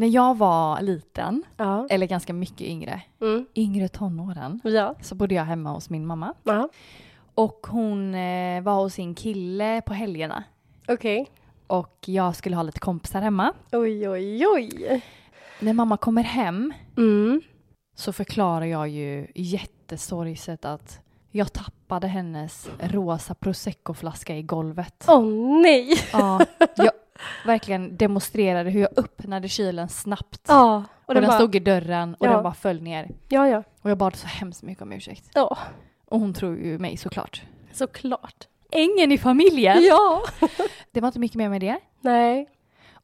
När jag var liten, Ja. eller ganska mycket yngre, Mm. yngre tonåren, Ja. så bodde jag hemma hos min mamma. Ja. Och hon eh, var hos sin kille på helgerna. Okej. Och jag skulle ha lite kompisar hemma. Oj, oj, oj. När mamma kommer hem Mm. så förklarar jag ju jättesorgset att jag tappade hennes rosa proseccoflaska i golvet. Åh nej! Ja, jag verkligen demonstrerade hur jag öppnade kylen snabbt. Ja. och Och den den bara, stod i dörren och Ja. den bara föll ner. ja, ja. Och jag bad så hemskt mycket om ursäkt. Ja, Och hon tror ju mig såklart. såklart. Ängen i familjen! Ja. Det var inte mycket mer med det. Nej.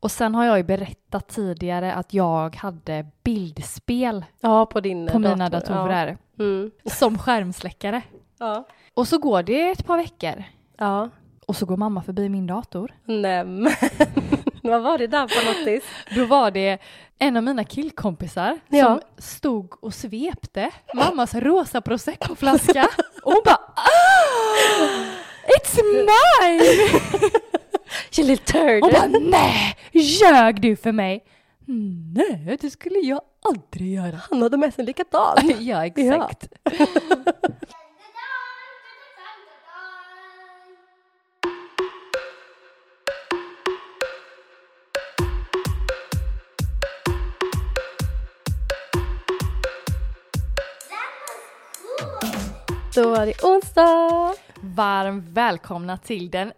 Och sen har jag ju berättat tidigare att jag hade bildspel Ja, på din på mina dator. datorer Ja. Mm. som skärmsläckare. Ja. Och så går det ett par veckor Ja. Och så går mamma förbi min dator. Nämen. Vad var det där för nåttis? Då var det en av mina killkompisar Ja. som stod och svepte mammas rosa proseccoflaska och hon bara ah, It's mine! You little turd. Hon bara nej, ljög du för mig? Nej, det skulle jag aldrig göra. Han hade med sig en likadan. ja, exakt. Då var det onsdag. Varmt välkomna till den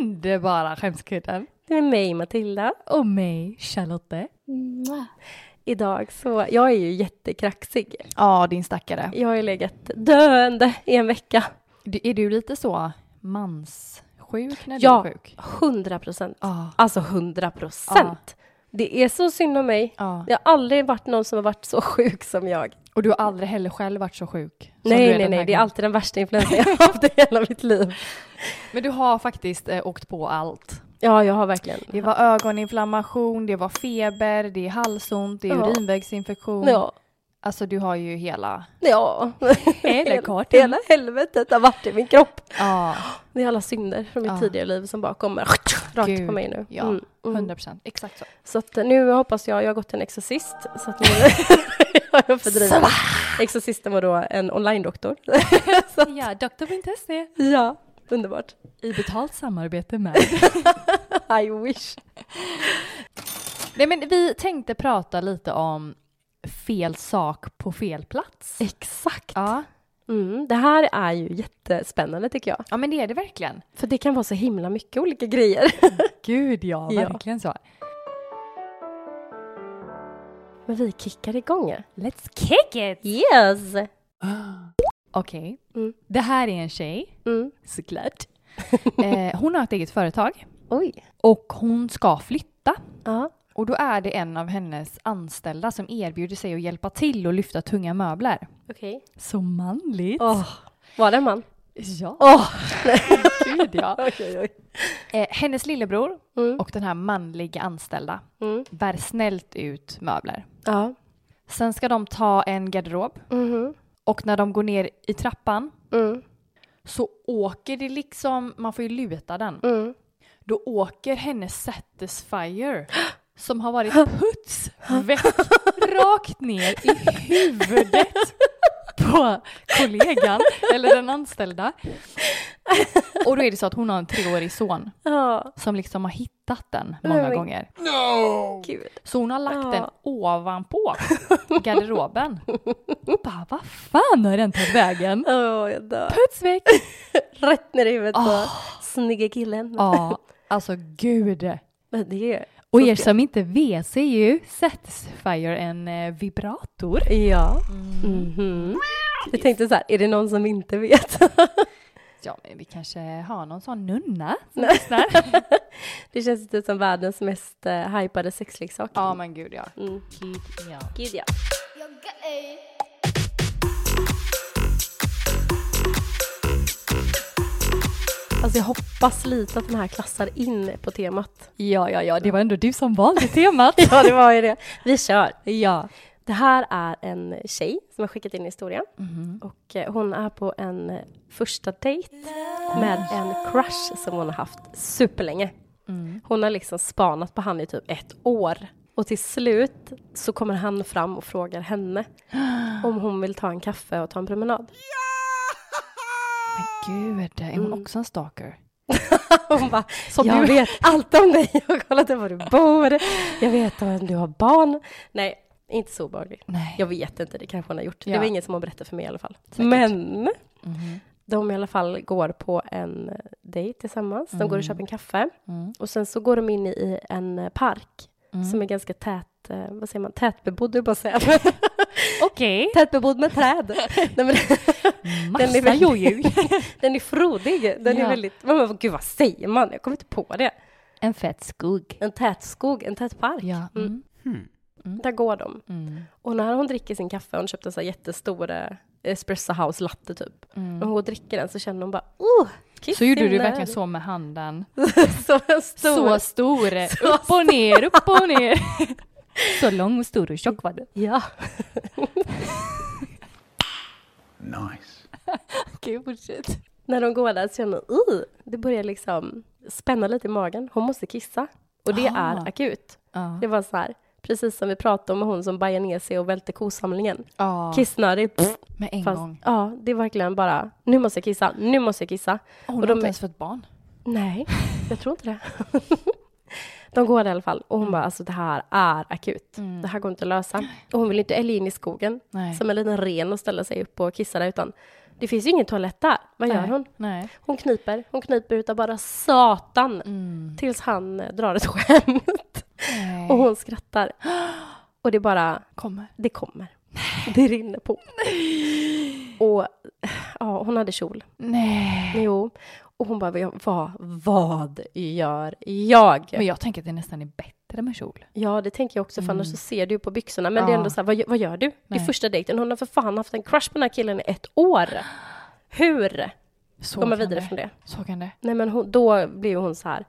underbara skämskudden. Det är mig Matilda. Och mig, Charlotte. Idag så, jag är ju jättekraxig. Ja, din stackare. Jag har ju legat döende i en vecka. Är du lite så manssjuk när Ja. du är sjuk? Hundra procent. Ja. Alltså hundra procent. Det är så synd om mig. ja. Det har aldrig varit någon som har varit så sjuk som jag. Och du har aldrig heller själv varit så sjuk? Nej, nej, nej. Det är alltid den värsta influensan jag har haft i hela mitt liv. Men du har faktiskt eh, åkt på allt. Ja, jag har verkligen. Det var ögoninflammation, det var feber, det är halsont, det är Ja. urinvägsinfektion. Ja. Alltså du har ju hela... Ja. Hela kartan. Hela helvetet har varit i min kropp. Ja, Det är alla synder från mitt Ja. tidigare liv som bara kommer rakt Gud, på mig nu. ja. Mm, mm. 100 procent. Exakt så. Så att eh, nu hoppas jag, jag har gått till en exorcist, så att nu har jag fördrivit. Exorcisten var då en online-doktor. Ja. Winteste. ja, underbart. I betalt samarbete med... I wish. Nej men vi tänkte prata lite om fel sak på fel plats. Exakt. Ja, Mm, det här är ju jättespännande tycker jag. ja men det är det verkligen. För det kan vara så himla mycket olika grejer. Gud ja, Ja. verkligen så. Men vi kickar igång. Let's kick it! Yes! Okej, Mm. det här är en tjej, Mm. såklart. eh, hon har ett eget företag Oj. och hon ska flytta. Ja. Och då är det en av hennes anställda som erbjuder sig att hjälpa till och lyfta tunga möbler. Okej. Så manligt. Åh, var det en man? Ja, Åh! gud ja. Oj, oj. Eh, hennes lillebror Mm. och den här manliga anställda Mm. bär snällt ut möbler. Ja. Sen ska de ta en garderob Mhm. och när de går ner i trappan Mm. så åker det liksom, man får ju luta den, Mm. då åker hennes Satisfyer som har varit putsväck rakt ner i huvudet på kollegan eller den anställda. Och då är det så att hon har en treårig son Ja. som liksom har hittat den många gånger. Gud. Så hon har lagt Ja. den ovanpå garderoben. Och bara, vad fan har den tagit vägen? Åh, jag dör. Putsväck! Rätt ner i huvudet på Ah. snygga killen. Ja, alltså gud. Men det är... Och er som inte vet så är ju Satisfyer en eh, vibrator. Ja. Mhm. Jag tänkte så här, är det någon som inte vet? Ja, men vi kanske har någon sån nunna som lyssnar. det känns typ som världens mest uh, hypade sexleksak. Ja, men gud ja. Mm. Gud, ja. Gud ja. Alltså jag hoppas lite att den här klassar in på temat. Ja, ja, ja, det var ändå du som valde temat. Ja, det var ju det. Vi kör. ja. Det här är en tjej som har skickat in historien Mhm. och eh, hon är på en eh, första dejt med en crush som hon har haft superlänge. Mm. Hon har liksom spanat på han i typ ett år. Och till slut så kommer han fram och frågar henne om hon vill ta en kaffe och ta en promenad. Men gud, är hon Mm. också en stalker? Hon bara, Som jag du. vet allt om dig, jag har kollat var du bor, jag vet om du har barn. Nej, inte så obehagligt. Nej. Jag vet inte, det kanske hon har gjort. Det Ja. var ingen som har berättat för mig i alla fall. Säkert. Men Mhm. de i alla fall går på en eh, dejt tillsammans. De går och Mm. köper en kaffe Mm. och sen så går de in i en eh, park Mm. som är ganska tät, eh, vad säger man, tätbebodd, bara säga. Okej. tätbebodd med träd. Men, den är väldigt- den är frodig, den Ja. är väldigt, bara, gud vad säger man? Jag kommer inte på det. En fett skog. En tät skog, en tät park. Ja. Mm. Mm. Där går de. Mm. Och när hon dricker sin kaffe, hon köpte en sån här jättestor eh, espresso house latte typ. När Mm. hon går och dricker den så känner hon bara, oh, Så gjorde du verkligen head." så med handen. så stor. Så stor. Så upp och ner, upp och ner. så lång, stor och tjock var du. Ja. Nice. Okej, fortsätt. När de går där så känner hon, uh, det börjar liksom spänna lite i magen. Hon måste kissa. Och det Ah. är akut. Ja. Det var så här, precis som vi pratade om med hon som bajar ner sig och välte kosamlingen. Ja. Kissnödig. pff, Med en Fast, gång. ja, det är verkligen bara, nu måste jag kissa, nu måste jag kissa. Hon och har de inte ens fått barn. Nej, jag tror inte det. De går i alla fall och hon bara, alltså det här är akut. Mm. Det här går inte att lösa. Och hon vill inte älga in i skogen Nej. som en liten ren och ställa sig upp och kissa där, utan det finns ju ingen toalett där. Vad gör Nej. hon? Nej. Hon kniper, hon kniper utav bara satan. Mm. Tills han eh, drar ett skämt. Nej. Och hon skrattar. Och det bara, kommer. det kommer. Det rinner på. Och ja, hon hade kjol. Nej. Jo. Och hon bara, vad, vad gör jag? Men jag tänker att det nästan är bättre med kjol. Ja, det tänker jag också, för annars Mm. så ser du på byxorna. Men det är Ja. ändå så här, vad, vad gör du? Det är Nej. första dejten. Hon har för fan haft en crush på den här killen i ett år. Hur Så kan vidare det. från det? Så kan det. Nej, men hon, då blir hon så här,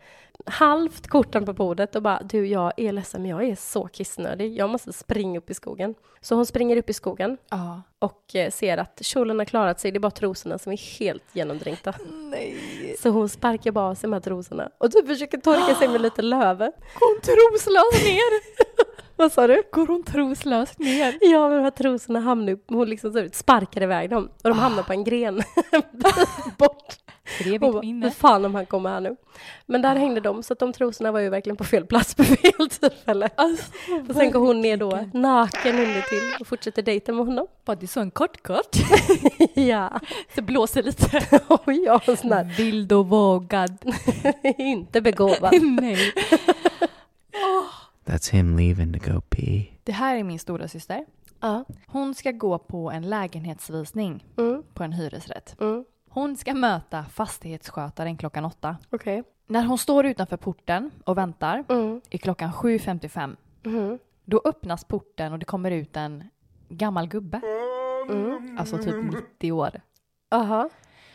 halvt korten på bordet och bara, du, jag är ledsen, men jag är så kissnödig. Jag måste springa upp i skogen. Så hon springer upp i skogen Ja. och eh, ser att kjolen har klarat sig. Det är bara trosorna som är helt genomdränkta. Nej. Så hon sparkar bara av sig de här trosorna och typ försöker torka sig med lite löve. Går hon troslös ner? Vad sa du? Går hon troslös ner? Ja, men de här trosorna hamnar upp, hon liksom så sparkar iväg dem och de hamnar på en gren bort. För det är Hon mitt bara, minne. "Hur fan om han kommer här nu. Men där hängde de, så att de trosorna var ju verkligen på fel plats på fel tillfälle. Alltså, Och sen går hon ner då, naken under till och fortsätter dejten med honom. Var det så en kort kort? ja, Det blåser lite. jag en sån där, Vild och vågad. inte begåvad. Nej. That's him leaving to go pee. Det här är min stora syster. Ja. Hon ska gå på en lägenhetsvisning Mm, på en hyresrätt. mm, Hon ska möta fastighetsskötaren klockan åtta. okej. När hon står utanför porten och väntar Mm, är klockan 7.55. mhm, Då öppnas porten och det kommer ut en gammal gubbe. mm. Alltså typ 90 år. Aha.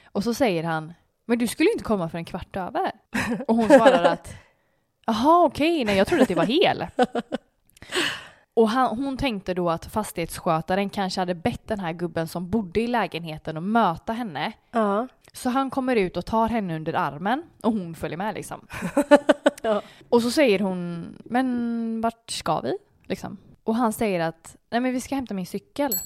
Och så säger han, men du skulle inte komma för en kvart över. Och hon svarar att, jaha okej, nej jag trodde att det var hel. Och han, hon tänkte då att fastighetsskötaren kanske hade bett den här gubben som bodde i lägenheten att möta henne. Ja. Så han kommer ut och tar henne under armen och hon följer med liksom. Ja. Och så säger hon, men vart ska vi? Liksom. Och han säger att, nej men vi ska hämta min cykel.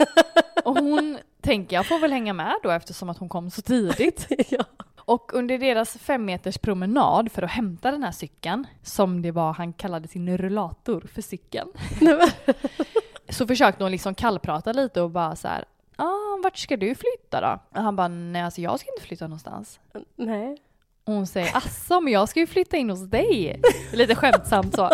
och hon tänker, jag får väl hänga med då eftersom att hon kom så tidigt. ja. Och under deras fem meters promenad för att hämta den här cykeln, som det var han kallade sin rullator för cykeln, så försökte hon liksom kallprata lite och bara så här, ah, vart ska du flytta då? Och han bara, nej alltså jag ska inte flytta någonstans. Nej. Och hon säger, asså men jag ska ju flytta in hos dig. Lite skämtsamt så.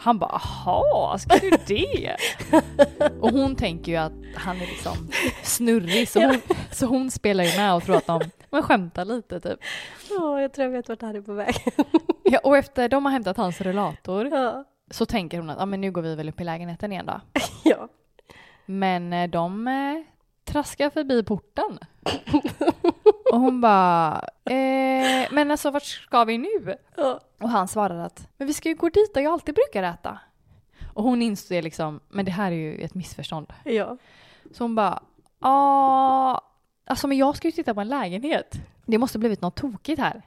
Han bara, aha, ska du det? Och hon tänker ju att han är liksom snurrig så hon, så hon spelar ju med och tror att de men skämtar lite typ. Ja, jag tror jag vet vart det här är på väg. Ja, och efter de har hämtat hans rullator Ja. så tänker hon att ah, men nu går vi väl upp i lägenheten igen då. Ja. Men eh, de eh, traskar förbi porten. Och hon bara, eh, men alltså vart ska vi nu? Och han svarar att, men vi ska ju gå dit där jag alltid brukar äta. Och hon inser liksom, men det här är ju ett missförstånd. Ja. Så hon bara, ja, alltså men jag ska ju titta på en lägenhet. Det måste blivit något tokigt här.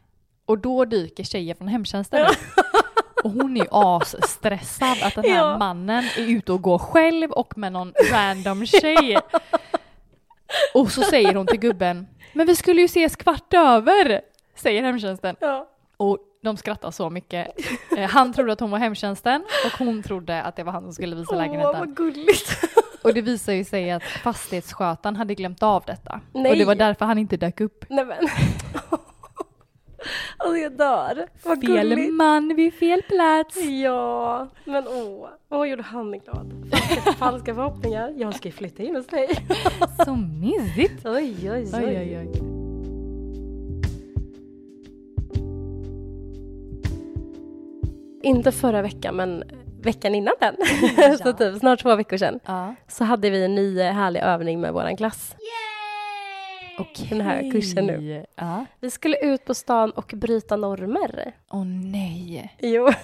Och då dyker tjejer från hemtjänsten upp. Och hon är ju asstressad att den här Ja. mannen är ute och går själv och med någon random tjej. Och så säger hon till gubben, men vi skulle ju ses kvart över, säger hemtjänsten. Ja. Och de skrattar så mycket. Eh, Han trodde att hon var hemtjänsten och hon trodde att det var han som skulle visa Åh, lägenheten. vad gulligt. Och det visar ju sig att fastighetsskötaren hade glömt av detta. Nej. Och det var därför han inte dök upp. Nej men. Alltså jag dör. Vad Fel gulligt. man vid fel plats. Ja, men åh. Åh, gjorde han glad. Falska, falska förhoppningar. Jag ska ju flytta in hos dig. Så mysigt. Oj, oj, oj. Oj, oj, oj. Inte förra veckan, men veckan innan den. Ja. så typ snart två veckor sedan. Ja. Så hade vi en ny härlig övning med våran klass. Okej. Den här kursen nu. Ja. Vi skulle ut på stan och bryta normer. Åh nej. Jo.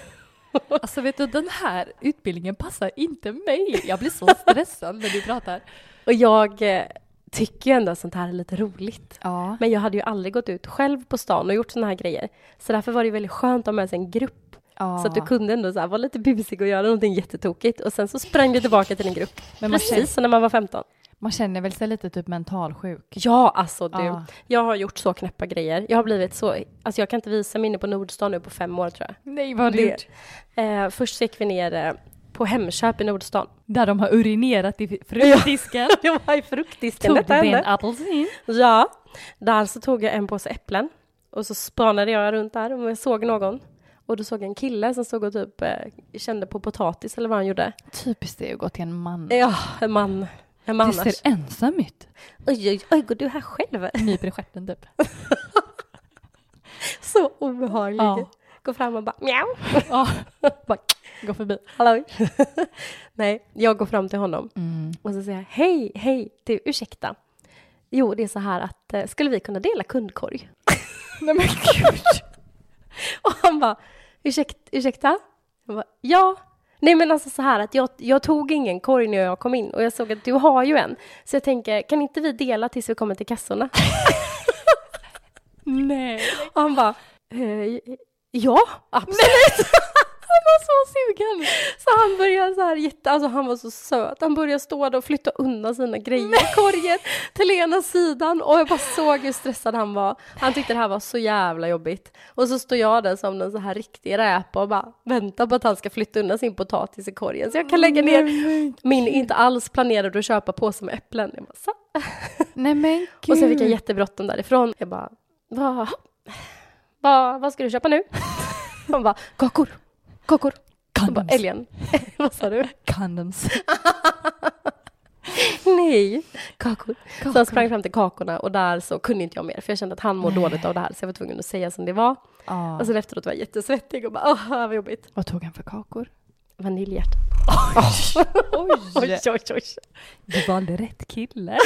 Alltså vet du, den här utbildningen passar inte mig. Jag blir så stressad när du pratar. Och jag eh, tycker ju ändå att sånt här är lite roligt. Ja. Men jag hade ju aldrig gått ut själv på stan och gjort såna här grejer. Så därför var det väldigt skönt att ha med sig en grupp. ja. Så att du kunde ändå så här, vara lite busig och göra någonting jättetokigt. Och sen så sprang du tillbaka till din grupp. Men man Precis som när man var 15. Man känner väl sig lite typ mentalsjuk. Ja, alltså du. Ja. Jag har gjort så knäppa grejer. Jag har blivit så... Alltså jag kan inte visa mig inne på Nordstan nu på fem år tror jag. Nej, vad har du Det- gjort? Eh, först gick vi ner eh, på Hemköp i Nordstan. Där de har urinerat i fruktdisken. Det var i fruktdisken Tog du en apelsin? Ja. Där så tog jag en påse äpplen. Och så spanade jag runt där och jag såg någon. Och då såg jag en kille som stod och typ eh, kände på potatis eller vad han gjorde. Typiskt det att gå till en man. Ja, en man. Man Du annars. ser ensam ut. Oj, oj, oj, går du här själv? Nyper i stjärten typ. Så obehaglig. Ja. Går fram och bara mjau. Ja. Bara gå förbi. Hallå. Nej, jag går fram till honom Mm. och så säger jag hej, hej, du ursäkta. Jo, det är så här att eh, skulle vi kunna dela kundkorg? Nej men gud. Och han bara Ursäkt, ursäkta? Jag bara, ja. Nej men alltså så här att jag, jag tog ingen korg när jag kom in och jag såg att du har ju en. Så jag tänker, kan inte vi dela tills vi kommer till kassorna? Nej. Och han bara, eh, ja, absolut. Var så sugen. Så han började så här jätte, alltså han var så söt. Han började stå där och flytta undan sina grejer i korgen till ena sidan och jag bara såg hur stressad han var. Han tyckte det här var så jävla jobbigt. Och så står jag där som en så här riktig räpa och bara väntar på att han ska flytta undan sin potatis i korgen så jag kan lägga ner min inte alls planerade att köpa påse med äpplen. Jag bara, så. Nej men gud. Och sen fick jag jättebråttom därifrån. Jag bara, vad, vad ska du köpa nu? Han bara, kakor, kakor. Bara, Condoms. älgen. vad sa du? Condoms. Nej, kakor. Så Kakor. han sprang fram till kakorna och där så kunde inte jag mer för jag kände att han mår dåligt av det här så jag var tvungen att säga som det var. Ja. Och sen efteråt var jag jättesvettig och bara åh vad jobbigt. Vad tog han för kakor? Vaniljhjärta. Oj. Oj, oj, oj. Du valde rätt kille.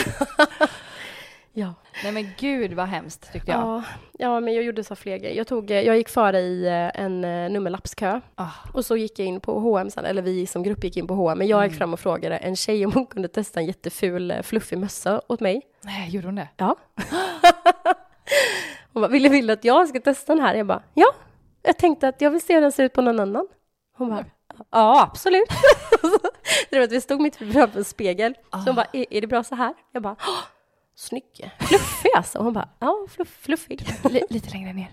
Ja. Nej men gud vad hemskt tyckte jag. Ja, ja, men jag gjorde så fler grejer. Jag, tog, jag gick före i eh, en eh, nummerlappskö Ah. och så gick jag in på H&M sen, eller vi som grupp gick in på H&M men jag Mm. gick fram och frågade en tjej om hon kunde testa en jätteful eh, fluffig mössa åt mig. Nej, gjorde hon det? Ja. Hon bara, vill du, vill att jag ska testa den här? Jag bara, ja. Jag tänkte att jag vill se hur den ser ut på någon annan. Hon bara, ja absolut. det var att vi stod mitt framför en spegel. Så hon bara, är, är det bra så här? Jag bara, "Åh, snygg. Fluffig alltså. Hon bara, ja fluff, fluffig. Li- lite längre ner.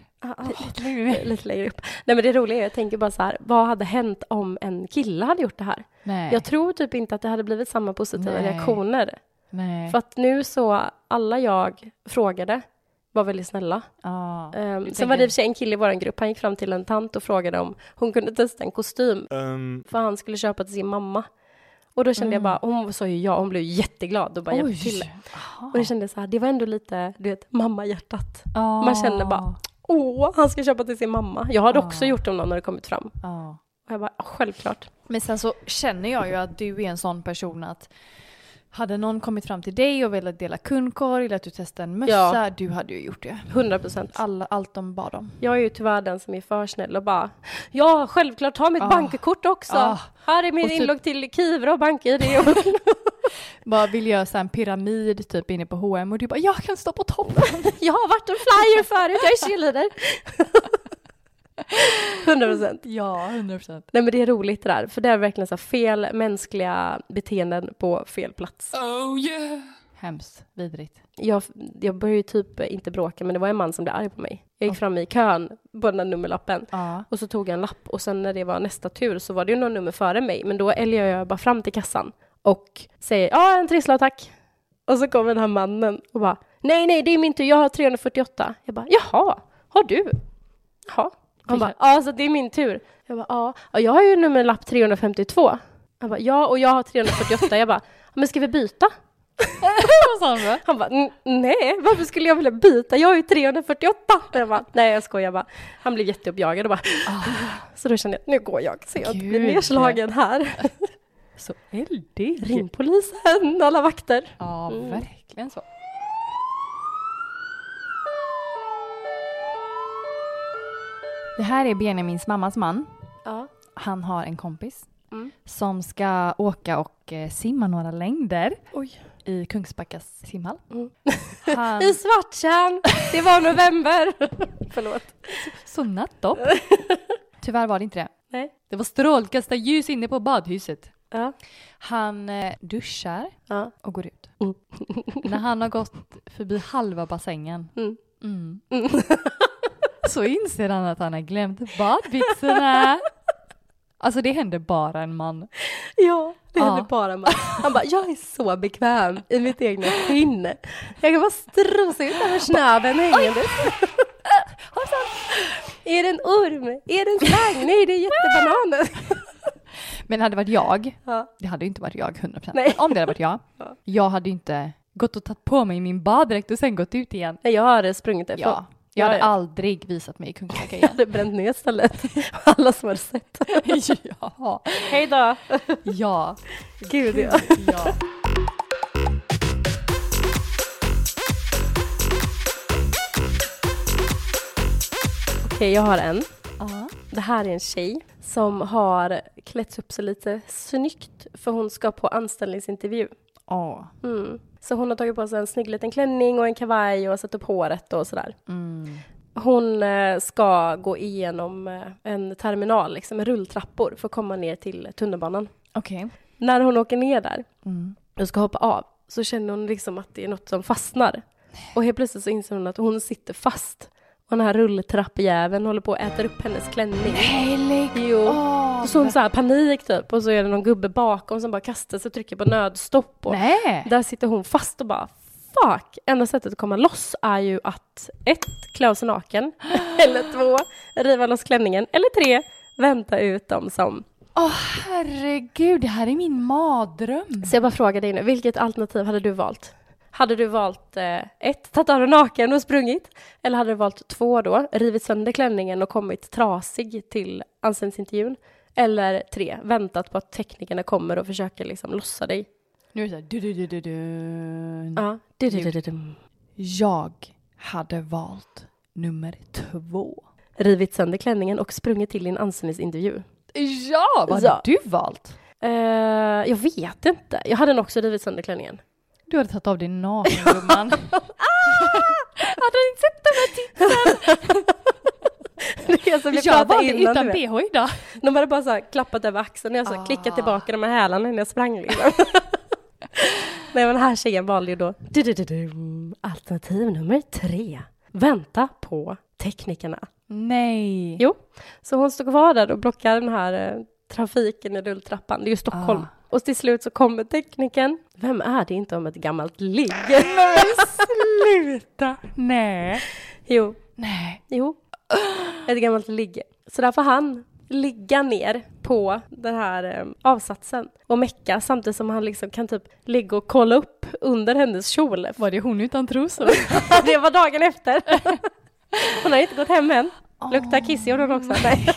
Lite längre ner. Lite längre upp. Nej men det roliga är, jag tänker bara så här, vad hade hänt om en kille hade gjort det här? Nej. Jag tror typ inte att det hade blivit samma positiva Nej. reaktioner. Nej. För att nu så, alla jag frågade var väldigt snälla. Ja. Um, sen var det i tänker- och för sig en kille i vår grupp, han gick fram till en tant och frågade om hon kunde testa en kostym för han skulle köpa till sin mamma. Och då kände jag bara, hon sa ju ja, hon blev jätteglad och bara hjälpte till. Och jag kände så här, det var ändå lite, du vet, mammahjärtat. Ja. Man känner bara, åh, han ska köpa till sin mamma. Jag hade också Ja. gjort det om någon hade kommit fram. Ja. Och jag bara, självklart. Men sen så känner jag ju att du är en sån person att hade någon kommit fram till dig och velat dela kundkorg eller att du testar en mössa, Ja. du hade ju gjort det. 100 procent. Allt de bad om. Jag är ju tyvärr den som är för snäll och bara, ja, självklart, ta mitt Ah. bankkort också. Ah. Här är min Och inlogg till Kivra och BankID. Bara vill göra så en pyramid typ inne på H&M och du bara jag kan stå på toppen. jag har varit en flyer förut, jag är cheerleader. 100 procent. Ja, 100 procent. Nej men det är roligt det där, för det är verkligen så här fel mänskliga beteenden på fel plats. Oh yeah! Hemskt, vidrigt. Jag, jag började ju typ inte bråka, men det var en man som blev arg på mig. Jag gick fram i kön på den här nummerlappen Ja. och så tog jag en lapp och sen när det var nästa tur så var det ju några nummer före mig, men då älgar jag bara fram till kassan och säger ja, en trisslad tack. Och så kommer den här mannen och bara nej, nej, det är min tur, jag har 348. Jag bara jaha, har du? Jaha. Han bara ja, så det är min tur. Jag bara ja, ja jag har ju nummerlapp 352. Han bara ja, och jag har 348. Jag bara men ska vi byta? Han då? Han bara, "N- nej, varför skulle jag vilja byta? Jag har ju 348. Och jag bara, nej jag skojar bara. Han blev jätteuppjagad och bara, så då kände jag, nu går jag så jag inte blir Gud. nedslagen här. Så eldig. Ring polisen, alla vakter. Ja, verkligen så. Det här är Benjamins mammas man. Ja. Han har en kompis Mm. som ska åka och eh, simma några längder Oj. i Kungsbackas simhall. Mm. Han, I Svarttjärn, det var november. Förlåt. så nattdopp. Tyvärr var det inte det. Nej. Det var strålkastarljus inne på badhuset. Ja. Han eh, duschar Ja. och går ut. Mm. När han har gått förbi halva bassängen Mm. mm, så inser han att han har glömt badbyxorna. Alltså det händer bara en man. Ja, det Ja. hände bara man. Han bara, jag är så bekväm i mitt egna skinn. Jag kan bara strosa ut över snabben hängande. Är det en orm? Är det en slang? Nej, det är jättebananer. Men hade det varit jag, Ja. det hade inte varit jag 100%. Nej. Men om det hade varit jag, Ja. jag hade inte gått och tagit på mig min baddräkt och sen gått ut igen. Nej, jag har sprungit därifrån. Ja, jag Ja, hade aldrig visat mig i Kungsbacka Jag igen. hade bränt ner stället. Alla som har sett. ja, Hej då! ja, Gud ja. ja. Okej, jag har en. Ja. Det här är en tjej som har klätt upp sig lite snyggt för hon ska på anställningsintervju. Åh. Mm. Så hon har tagit på sig en snygg liten klänning och en kavaj och satt upp håret och sådär. Mm. Hon eh, ska gå igenom eh, en terminal liksom, med rulltrappor för att komma ner till tunnelbanan. Okej. När hon åker ner där Mm. och ska hoppa av så känner hon liksom att det är något som fastnar. Och helt plötsligt så inser hon att hon sitter fast. Och den här rulltrappjäveln håller på att äta upp hennes klänning. Nej, lägg Jo. av! Så hon så här panik typ och så är det någon gubbe bakom som bara kastar sig och trycker på nödstopp. Och Nej! där sitter hon fast och bara fuck! Enda sättet att komma loss är ju att ett, klä av sig naken. eller två, riva loss klänningen. Eller tre, vänta ut dem som... Åh herregud, det här är min mardröm. Så jag bara frågar dig nu, vilket alternativ hade du valt? Hade du valt eh, ett, tagit av dig naken och sprungit? Eller hade du valt två då, rivit sönder klänningen och kommit trasig till anställningsintervjun? Eller tre, väntat på att teknikerna kommer och försöker liksom lossa dig? Nu är det så här, du, du, du, du, du. Ja. Du-du-du-du-dum. Jag hade valt nummer två. Rivit sönder klänningen och sprungit till din anställningsintervju. Ja, vad Ja. hade du valt? Eh, jag vet inte. Jag hade nog också rivit sönder klänningen. Du hade tagit av dig naken gumman. hade du inte sett de här tittarna? Det är som vi Jag valde innan. utan du bh idag. De hade bara så här klappat över axeln och jag så Ah. klickat tillbaka de här hälarna när jag sprang liksom. Nej men den här tjejen valde ju då du-du-du-dum. alternativ nummer tre. Vänta på teknikerna. Nej. Jo, så hon stod kvar där och blockade den här eh, trafiken i rulltrappan. Det är ju Stockholm. Ah. Och till slut så kommer tekniken. Vem är det inte om ett gammalt ligg? Sluta. Nej. jo, Nej. jo. Ett gammalt ligg. Så där får han ligga ner på den här eh, avsatsen och mecka samtidigt som han liksom kan typ ligga och kolla upp under hennes kjol. Var det hon utan trosor? det var dagen efter. Hon har inte gått hem än. Luktar kiss gjorde hon också. Nej.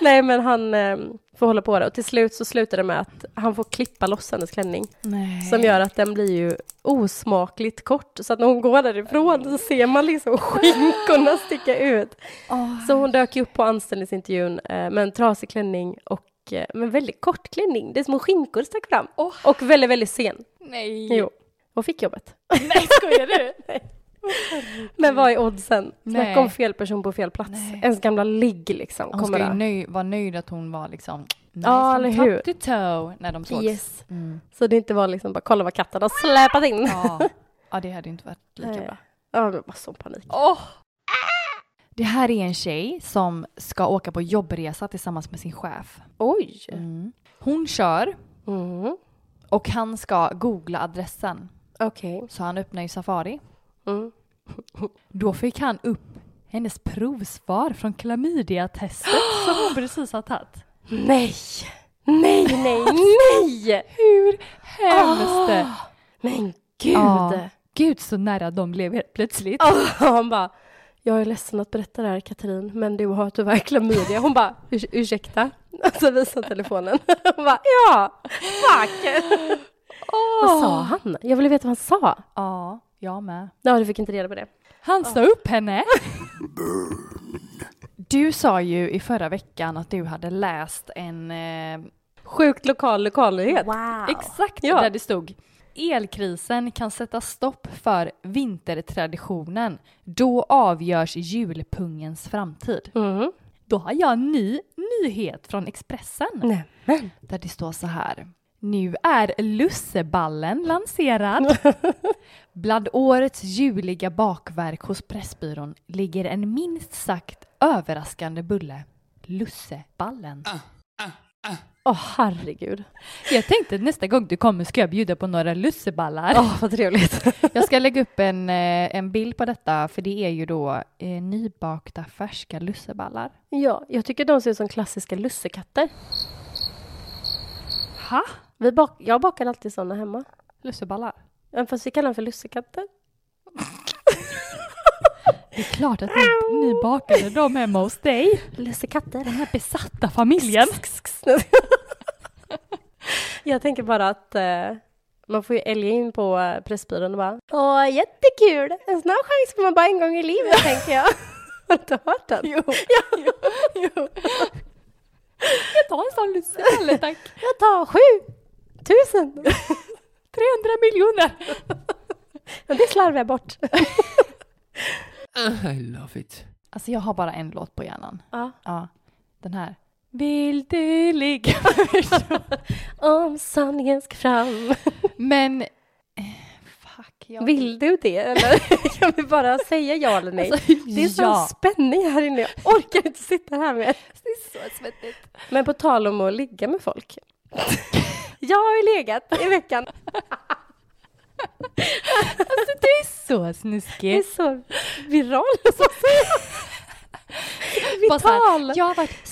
Nej men han eh, får hålla på det och till slut så slutar det med att han får klippa loss hennes klänning Nej. som gör att den blir ju osmakligt kort så att när hon går därifrån så ser man liksom skinkorna sticka ut. Åh, Så hon dök ju upp på anställningsintervjun eh, med en trasig klänning och eh, med väldigt kort klänning. Det är små skinkor stack fram. Åh. Och väldigt, väldigt sen. nej. Jo. Och fick jobbet. Nej, skojar du? Men vad är oddsen? Nej. Snacka om fel person på fel plats. Nej. Ens gamla ligg liksom. Hon ska ju nöj, vara nöjd att hon var liksom nice from eller top to toe när de sågs. Yes. Mm. Så det inte var liksom bara kolla vad katten har släpat in. Ja. ja, det hade inte varit lika Nej. bra. Ja, men bara sån panik. Åh! Det här är en tjej som ska åka på jobbresa tillsammans med sin chef. Oj! Mm. Hon kör Mm. och han ska googla adressen. Okej. Så han öppnar ju Safari. Mm. Då fick han upp hennes provsvar från klamydiatestet som hon precis har tagit. Nej! Nej, nej, nej! Hur hemskt! Ah, men gud! Ja. Gud så nära de blev helt plötsligt. Ah, han bara, jag är ledsen att berätta det här Katrin, men du har tyvärr klamydia. Hon bara, "Urs- ursäkta? Så visade telefonen. Hon bara, ja, fuck! Vad sa han? Jag ville veta vad han sa. Ja, jag med. Ja, du fick inte reda på det. Han sa upp henne. Du sa ju i förra veckan att du hade läst en... Eh, Sjukt lokal lokalnyhet. wow. Exakt Ja. där det stod. Elkrisen kan sätta stopp för vintertraditionen. Då avgörs julpungens framtid. Mm. Då har jag en ny nyhet från Expressen. Nej. Där det står så här. Nu är lusseballen lanserad. Bland årets juliga bakverk hos Pressbyrån ligger en minst sagt överraskande bulle. Lusseballen. Åh, herregud. Jag tänkte att nästa gång du kommer ska jag bjuda på några lusseballar. Åh, vad trevligt. Jag ska lägga upp en, eh, en bild på detta för det är ju då eh, nybakta färska lusseballar. ja, jag tycker de ser ut som klassiska lussekatter. Ha? Vi bak- jag bakar alltid sådana hemma. Lusseballar? Även fast vi kallar dem för lussekatter. Det är klart att ni, ni bakade dem hemma hos dig. Lussekatter. Den här besatta familjen. Jag tänker bara att eh, man får ju älga in på eh, Pressbyrån och bara Åh, jättekul! En sån här chans får man bara en gång i livet, tänker jag. Har du inte hört den? Jo, jo, jo. Jag tar en sån lusseball tack. Jag tar sju tusen! 300 miljoner. Men det slarvar jag bort. I love it. Alltså jag har bara en låt på hjärnan. Ja. Ja, den här. Vill du ligga Om sanningen ska fram. Men, eh, fuck. Jag... Vill du det eller kan vi bara säga ja eller nej? Det är sån ja. spänning här inne, jag orkar inte sitta här med. Det är så svettigt. Men på tal om att ligga med folk. Jag har ju legat i veckan. Alltså du är så Det är snuskig. så viral, så att säga. Så här, Vital. jag har varit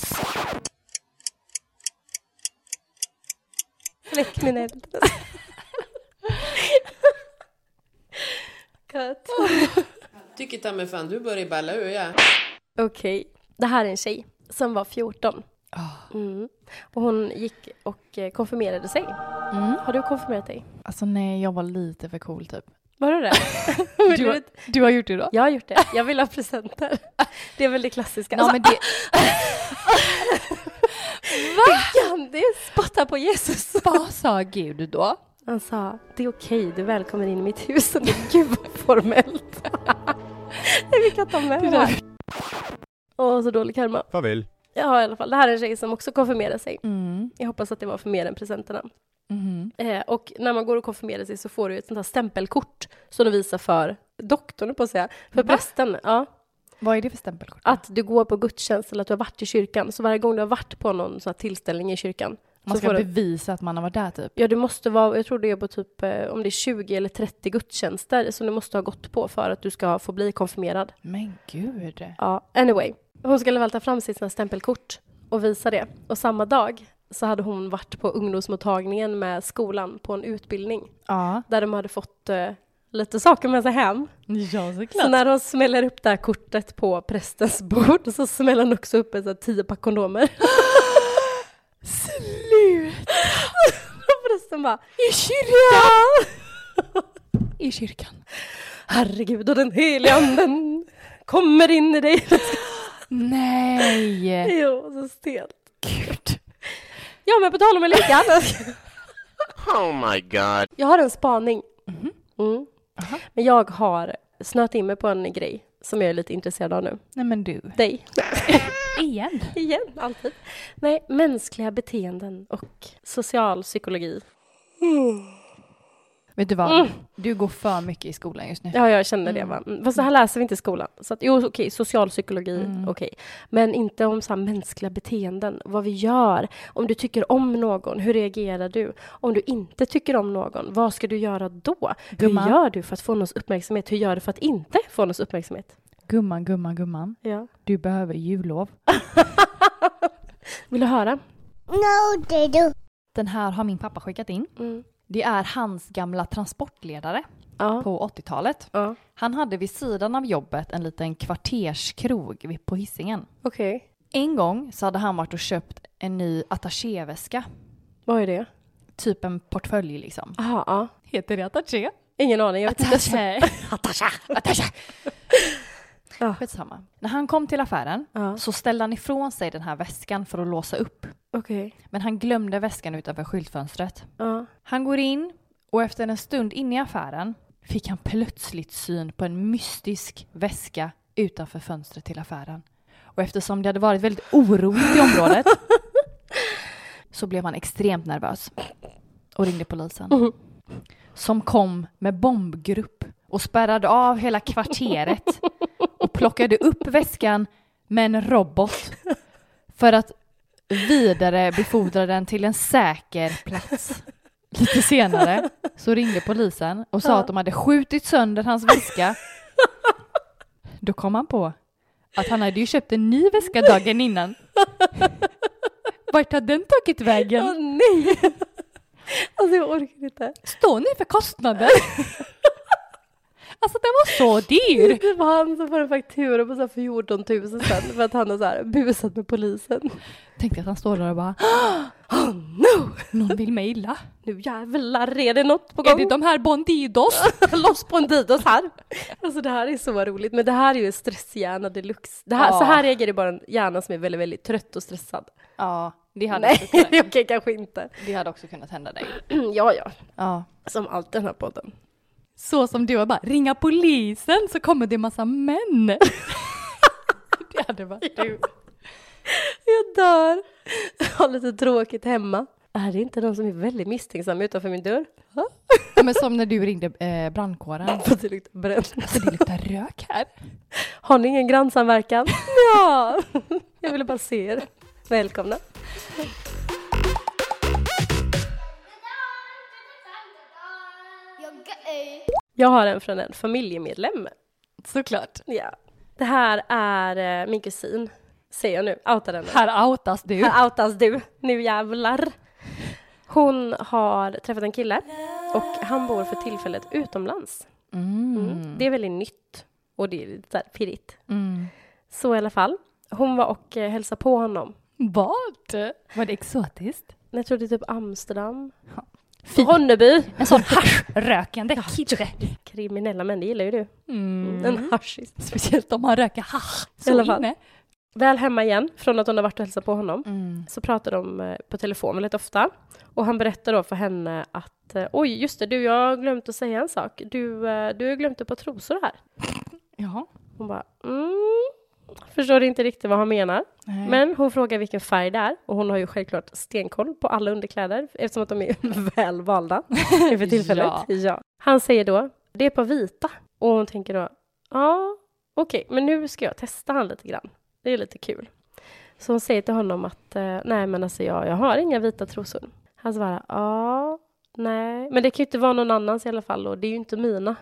Släck min eld. Cut. Tycker ta mig fan du börjar balla ur ja. Okej, det här är en tjej som var 14. Ah. Mm. Och hon gick och eh, konfirmerade sig. Mm. Har du konfirmerat dig? Alltså nej, jag var lite för cool typ. Var du det? Men Du du har, du har gjort det då? jag har gjort det. Jag vill ha presenter. Det är väl det klassiska. Ja, Alltså, men det, Kan det spotta på Jesus? vad sa Gud då? Han sa, det är okej, du är välkommen in i mitt hus. Och det, gud vad formellt. Vi kan ta med det här. Åh, så dålig karma. Farväl. Ja, i alla fall. Det här är en tjej som också konfirmerar sig. Mm. Jag hoppas att det var för mer än presenterna. Mhm. Eh, och när man går och konfirmerar sig så får du ett sånt här stämpelkort som du visar för doktorn, på att säga. För Va? prästen. Ja, Vad är det för stämpelkort? att du går på gudstjänst eller att du har varit i kyrkan. Så varje gång du har varit på någon sån här tillställning i kyrkan. Man ska bevisa att man har varit där typ. ja, du måste vara, jag tror det är på typ, eh, om det är 20 eller 30 gudstjänster som du måste ha gått på för att du ska få bli konfirmerad. Men gud. Ja, anyway. Hon skulle väl ta fram sitt stämpelkort och visa det. Och samma dag så hade hon varit på ungdomsmottagningen med skolan på en utbildning Ja. där de hade fått eh, lite saker med sig hem. Ja, Så när de smäller upp det här kortet på prästens bord så smäller han också upp ett tio pack kondomer. Slut! Prästen bara I kyrkan! I kyrkan. Herregud, och den heliga anden kommer in i dig. Nej! jo, så stelt. Gud. Ja, men på tal om ligga. Oh my god. Jag har en spaning. Mhm. Mm. Aha. Men jag har snöat in mig på en grej som jag är lite intresserad av nu. Nej men du. Dig. Igen. Igen, alltid. Nej, mänskliga beteenden och social psykologi. Vet du vad? Mm. Du går för mycket i skolan just nu. Ja, jag känner det. Mm. Va? Mm, Fast det här läser vi inte i skolan. Så att, jo, okej, socialpsykologi, Mm. okej. Men inte om så här mänskliga beteenden, vad vi gör. Om du tycker om någon, hur reagerar du? Om du inte tycker om någon, vad ska du göra då? Gumman. Hur gör du för att få någons uppmärksamhet? Hur gör du för att inte få någons uppmärksamhet? Gumman, gumman, gumman. Ja. Du behöver jullov. Vill du höra? Den här har min pappa skickat in. Mm. Det är hans gamla transportledare Ja. på 80-talet. ja. Han hade vid sidan av jobbet en liten kvarterskrog vid- på Hisingen. Okej. En gång så hade han varit och köpt en ny attachéväska. Vad är det? Typ en portfölj liksom. Aha, ja. Heter det attaché? Ingen aning. Jag vet inte. Attaché. attaché. attaché. Ja. Skitsamma. När han kom till affären Ja. så ställde han ifrån sig den här väskan för att låsa upp. Okej. Men han glömde väskan utanför skyltfönstret. Ja. Han går in och efter en stund inne i affären fick han plötsligt syn på en mystisk väska utanför fönstret till affären. Och eftersom det hade varit väldigt oroligt i området så blev han extremt nervös och ringde polisen. Mhm. Som kom med bombgrupp och spärrade av hela kvarteret och plockade upp väskan med en robot för att vidare befordra den till en säker plats. Lite senare så ringde polisen och sa att de hade skjutit sönder hans väska. Då kom han på att han hade ju köpt en ny väska dagen innan. Vart har den tagit Åh vägen? nej! Alltså jag orkar inte. Står ni för kostnaden? Alltså den var så dyr! Det var han som får en faktura på så här 14 000 sen för att han har så här busat med polisen. Tänkte att han står där och bara Oh no! någon vill mig illa. Nu jävlar är det något på Är gång. det de här Bondidos? Loss på en didos här. Alltså det här är så roligt, men det här är ju stresshjärna deluxe. Det här, Ja. Så här reagerar bara en hjärna som är väldigt, väldigt trött och stressad. Ja, det hade, Nej, okej kanske inte. det hade också kunnat hända dig. Ja, ja, Ja. som alltid den här podden. Så som du har bara ringa polisen så kommer det massa män. det hade varit du. Jag dör. Jag har lite tråkigt hemma. Är det inte någon som är väldigt misstänksam utanför min dörr? Ja, men som när du ringde eh, brandkåren. För det luktar bränt. Alltså det luktar rök här. Har ni ingen grannsamverkan? Ja! Jag ville bara se er. Välkomna. Jag har en från en familjemedlem. Såklart. Ja. Det här är eh, min kusin. Säger jag nu. Outar henne. Här outas du. Här outas du. Nu jävlar. Hon har träffat en kille och han bor för tillfället utomlands. Mm. Mm. Det är väldigt nytt och det är lite pirrigt. Mm. Så i alla fall. Hon var och eh, hälsade på honom. Vad? Var det exotiskt? Jag tror det är typ Amsterdam. Fy. Ronneby. En sån haschrökande kille. Kriminella män, det gillar ju du. Mm. En haschis. Speciellt om man röker hasch. I alla Så fall. inne. Väl hemma igen, från att hon har varit och hälsat på honom, Mm. så pratar de eh, på telefon väldigt ofta. Och han berättar då för henne att eh, oj, just det, du, jag har glömt att säga en sak. Du, eh, du har glömt ett par trosor här. Jaha. Hon bara, mm, förstår inte riktigt vad han menar. Nej. Men hon frågar vilken färg det är och hon har ju självklart stenkoll på alla underkläder eftersom att de är väl valda för tillfället. Ja. Ja. Han säger då, det är på vita. Och hon tänker då, ja, okej, men nu ska jag testa han lite grann. Det är lite kul. Så hon säger till honom att, eh, nej men alltså jag, jag har inga vita trosor. Han svarar, ja, nej, men det kan ju inte vara någon annans i alla fall och det är ju inte mina.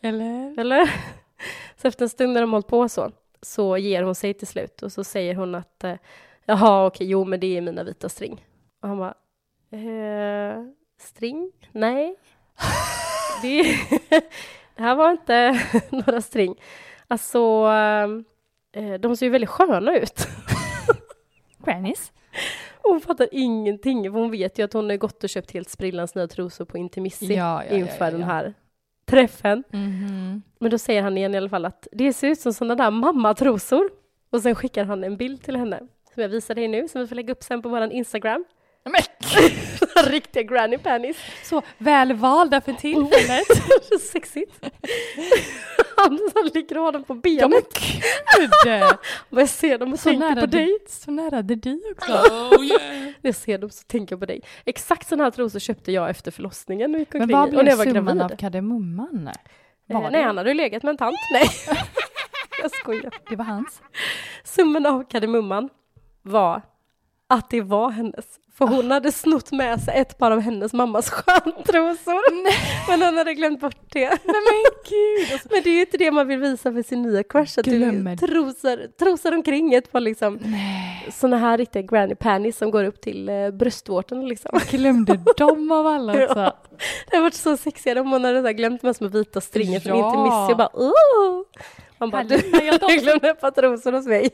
Eller? Eller? Så efter en stund när de hållit på så, så ger hon sig till slut och så säger hon att eh, jaha, okej, jo, men det är mina vita string. Och han bara, eh, string? Nej. Det, det här var inte några string. Alltså, eh, de ser ju väldigt sköna ut. Grannies? Hon fattar ingenting, för hon vet ju att hon har gått och köpt helt sprillans nya trosor på Intimissi Ja, ja, inför ja, den här träffen. Mhm. Men då säger han igen i alla fall att det ser ut som sådana där mammatrosor. Och sen skickar han en bild till henne som jag visar dig nu, som vi får lägga upp sen på vår Instagram. Men Riktiga granny panties. Så välvalda för tillfället. Så sexigt. Han ligger och har dem på Ja men benet. gud! Och jag ser dem och Så tänker på dig. dig. så nära dig också. Oh yeah! Jag ser dem så tänker jag på dig. Exakt sådana här trosor köpte jag efter förlossningen och gick Men vad i. Och blev jag var summan gravid. av kardemumman? Eh, Var nej, det? han hade ju legat med en tant. Nej. jag skojar. Det var hans. Summan av kardemumman var att det var hennes. För hon hade snott med sig ett par av hennes mammas stjärntrosor. Men hon hade glömt bort det. Nej men gud! Men det är ju inte det man vill visa för sin nya crush. Att du Glömmer. trosar, trosar omkring ett par liksom såna här riktiga granny panties som går upp till eh, bröstvårtan liksom. glömde dem av alla också. Ja. Det har varit så sexiga om hon hade så här glömt med små vita stringar från Ja. Intermissi och bara oh! Man bara, du. Jag jag glömde ett par trosor hos mig.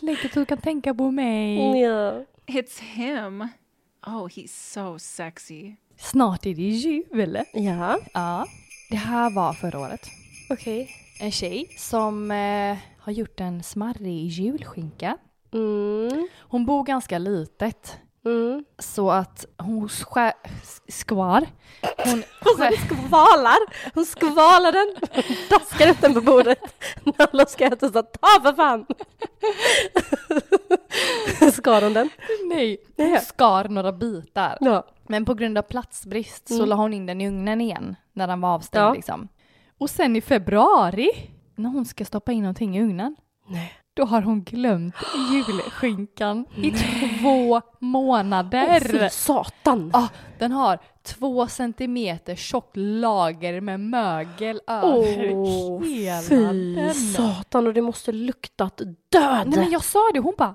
Lägg att du kan tänka på mig. ja. It's him. Oh, he's so sexy. Snart är det jul. ja, Ja. Det här var förra året. okej. En tjej som eh, har gjort en smarrig julskinka. Mm. Hon bor ganska litet. Mm. Så att hon skär, skvar. Hon skär, skvalar, hon skvalar den, daskar upp den på bordet när alla ska äta så ta för fan! Skar hon den? nej, hon skar några bitar. Ja. Men på grund av platsbrist så Mm. la hon in den i ugnen igen när den var avstängd Ja. liksom. Och sen i februari, när hon ska stoppa in någonting i ugnen, Nej. Då har hon glömt julskinkan i två månader. Fy satan! Ah, den har två centimeter tjockt lager med mögel över Åh, hela fy den. satan och det måste luktat död! Nej men jag sa det, hon bara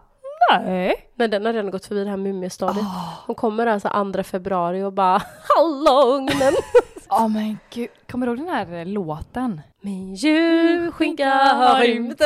nej. Men den har redan gått förbi det här mumiestadiet. Ah. Hon kommer alltså 2 februari och bara Hallå ugnen! Ja men gud, kommer du ihåg den här låten? Min julskinka har rymt.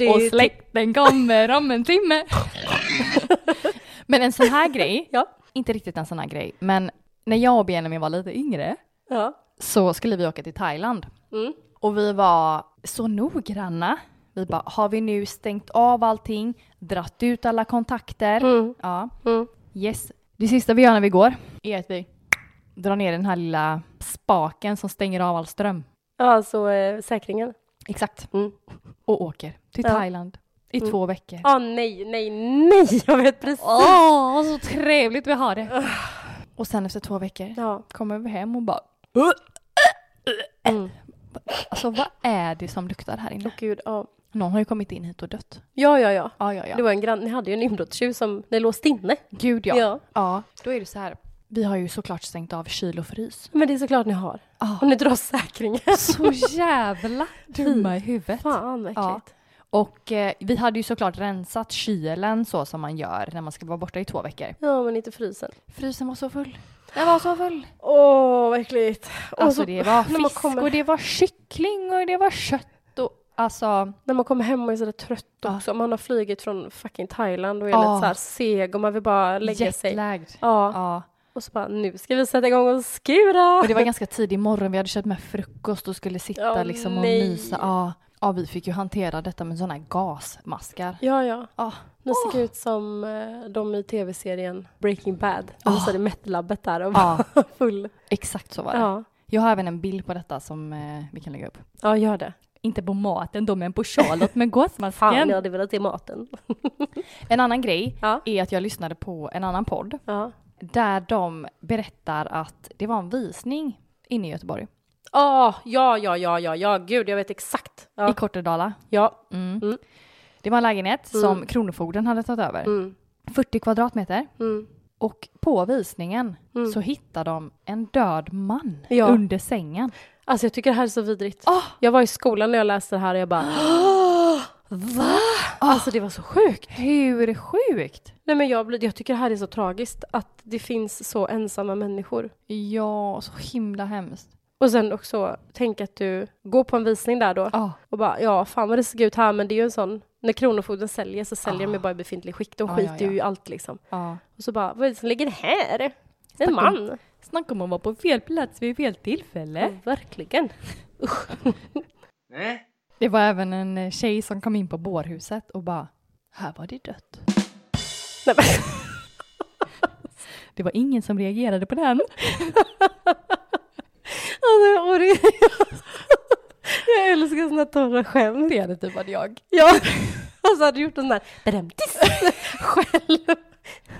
Och släkten kommer om en timme. men en sån här grej, Ja. inte riktigt en sån här grej, men när jag och Benjamin var lite yngre Ja. så skulle vi åka till Thailand. Mm. Och vi var så noggranna. Vi bara, har vi nu stängt av allting, dratt ut alla kontakter? Mm. Ja, Mm. yes. Det sista vi gör när vi går är att vi drar ner den här lilla spaken som stänger av all ström. Ja, så eh, säkringen. Exakt. Mm. Och åker till Ja. Thailand i Mm. två veckor. Ah nej, nej, nej! Jag vet precis. Åh, så trevligt vi har det. Och sen efter två veckor Ja. kommer vi hem och bara, Mm. alltså vad är det som luktar här Åh inne? gud, ja. Någon har ju kommit in hit och dött. Ja, ja, ja. Ja, ja, ja. Det var en grann, ni hade ju en inbrottstjuv som ni låste inne. Gud ja. Ja. Ja, då är det så här. Vi har ju såklart stängt av kyl och frys. Men det är såklart ni har. Ah. Och ni drar säkringen. Så jävla dumma i huvudet. Fan vad Ja. äckligt. Och eh, vi hade ju såklart rensat kylen så som man gör när man ska vara borta i två veckor. Ja, men inte frysen. Frysen var så full. Den var så full. Åh, vad äckligt. Alltså så- det var fisk och det var kyckling och det var kött och alltså När man kommer hem och är sådär trött Ja. också. Man har flugit från fucking Thailand och är Ja. lite såhär seg och man vill bara lägga sig. jetlagged. Ja. Ja. Och så bara, nu ska vi sätta igång och skura! Och det var ganska tidig morgon, vi hade köpt med frukost och skulle sitta Ja, liksom och nej. mysa. Ja. ja, vi fick ju hantera detta med sådana här gasmaskar. Ja, ja. Ja. Ni såg ut som eh, de i tv-serien Breaking Bad. De satt i Met-labbet där och Ja, var full. exakt så var det. Ja. Jag har även en bild på detta som eh, vi kan lägga upp. ja, gör det. Inte på maten då, men på Charlotte med Fan, gåsmasken. jag hade velat se maten. En annan grej Ja. är att jag lyssnade på en annan podd Ja. Där de berättar att det var en visning inne i Göteborg, Ah, ja, ja, ja, ja, ja, gud, jag vet exakt. i Ja. Kortedala. ja. Mm. Mm. Det var en lägenhet Mm. som Kronofogden hade tagit över. Mm. 40 kvadratmeter. Mm. Och på visningen Mm. så hittade de en död man Ja. under sängen. Alltså jag tycker det här är så vidrigt. Ah! Jag var i skolan när jag läste det här och jag bara Va? Alltså det var så sjukt. Hur sjukt? Nej men jag, jag tycker det här är så tragiskt att det finns så ensamma människor. Ja, så himla hemskt. Och sen också, tänk att du går på en visning där då Ah. och bara ja, fan vad det såg ut här men det är ju en sån, när Kronofogden säljer så säljer de ju Ah. bara i befintlig skick. De Ja, skiter ja, ja. ju i allt liksom. Ja. Och så bara, vad är det som ligger här? En Snacka om- man? Snacka om att vara på fel plats vid fel tillfälle. Ja, verkligen. Det var även en eh, tjej som kom in på bårhuset och bara, här var det dött. Nej, men, Det var ingen som reagerade på den. Alltså, det, jag älskar såna torra skämt. Det hade typ varit jag. Ja, och så hade gjort en där bedömtis själv.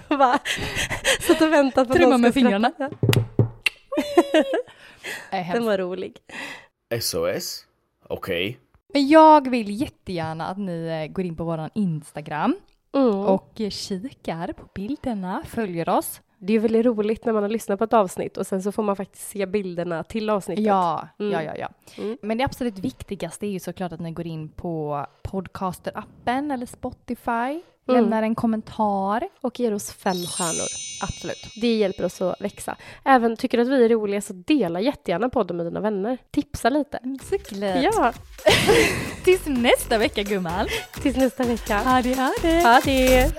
Bara Satt och väntat på att Trumma någon med ska fingrarna. Den var rolig. SOS? Okej. Men jag vill jättegärna att ni eh, går in på våran Instagram Mm. och kikar på bilderna, följer oss. Det är väldigt roligt när man har lyssnat på ett avsnitt och sen så får man faktiskt se bilderna till avsnittet. Ja, Mm. ja, ja, ja. Mm. Men det absolut viktigaste är ju såklart att ni går in på podcaster-appen eller Spotify, lämnar en kommentar. Och ger oss fem stjärnor. Absolut. Det hjälper oss att växa. Även tycker du att vi är roliga så dela jättegärna podden med dina vänner. Tipsa lite. Såklart. Ja, Tills nästa vecka gumman. tills nästa vecka. Ha det, ha det. Ha det!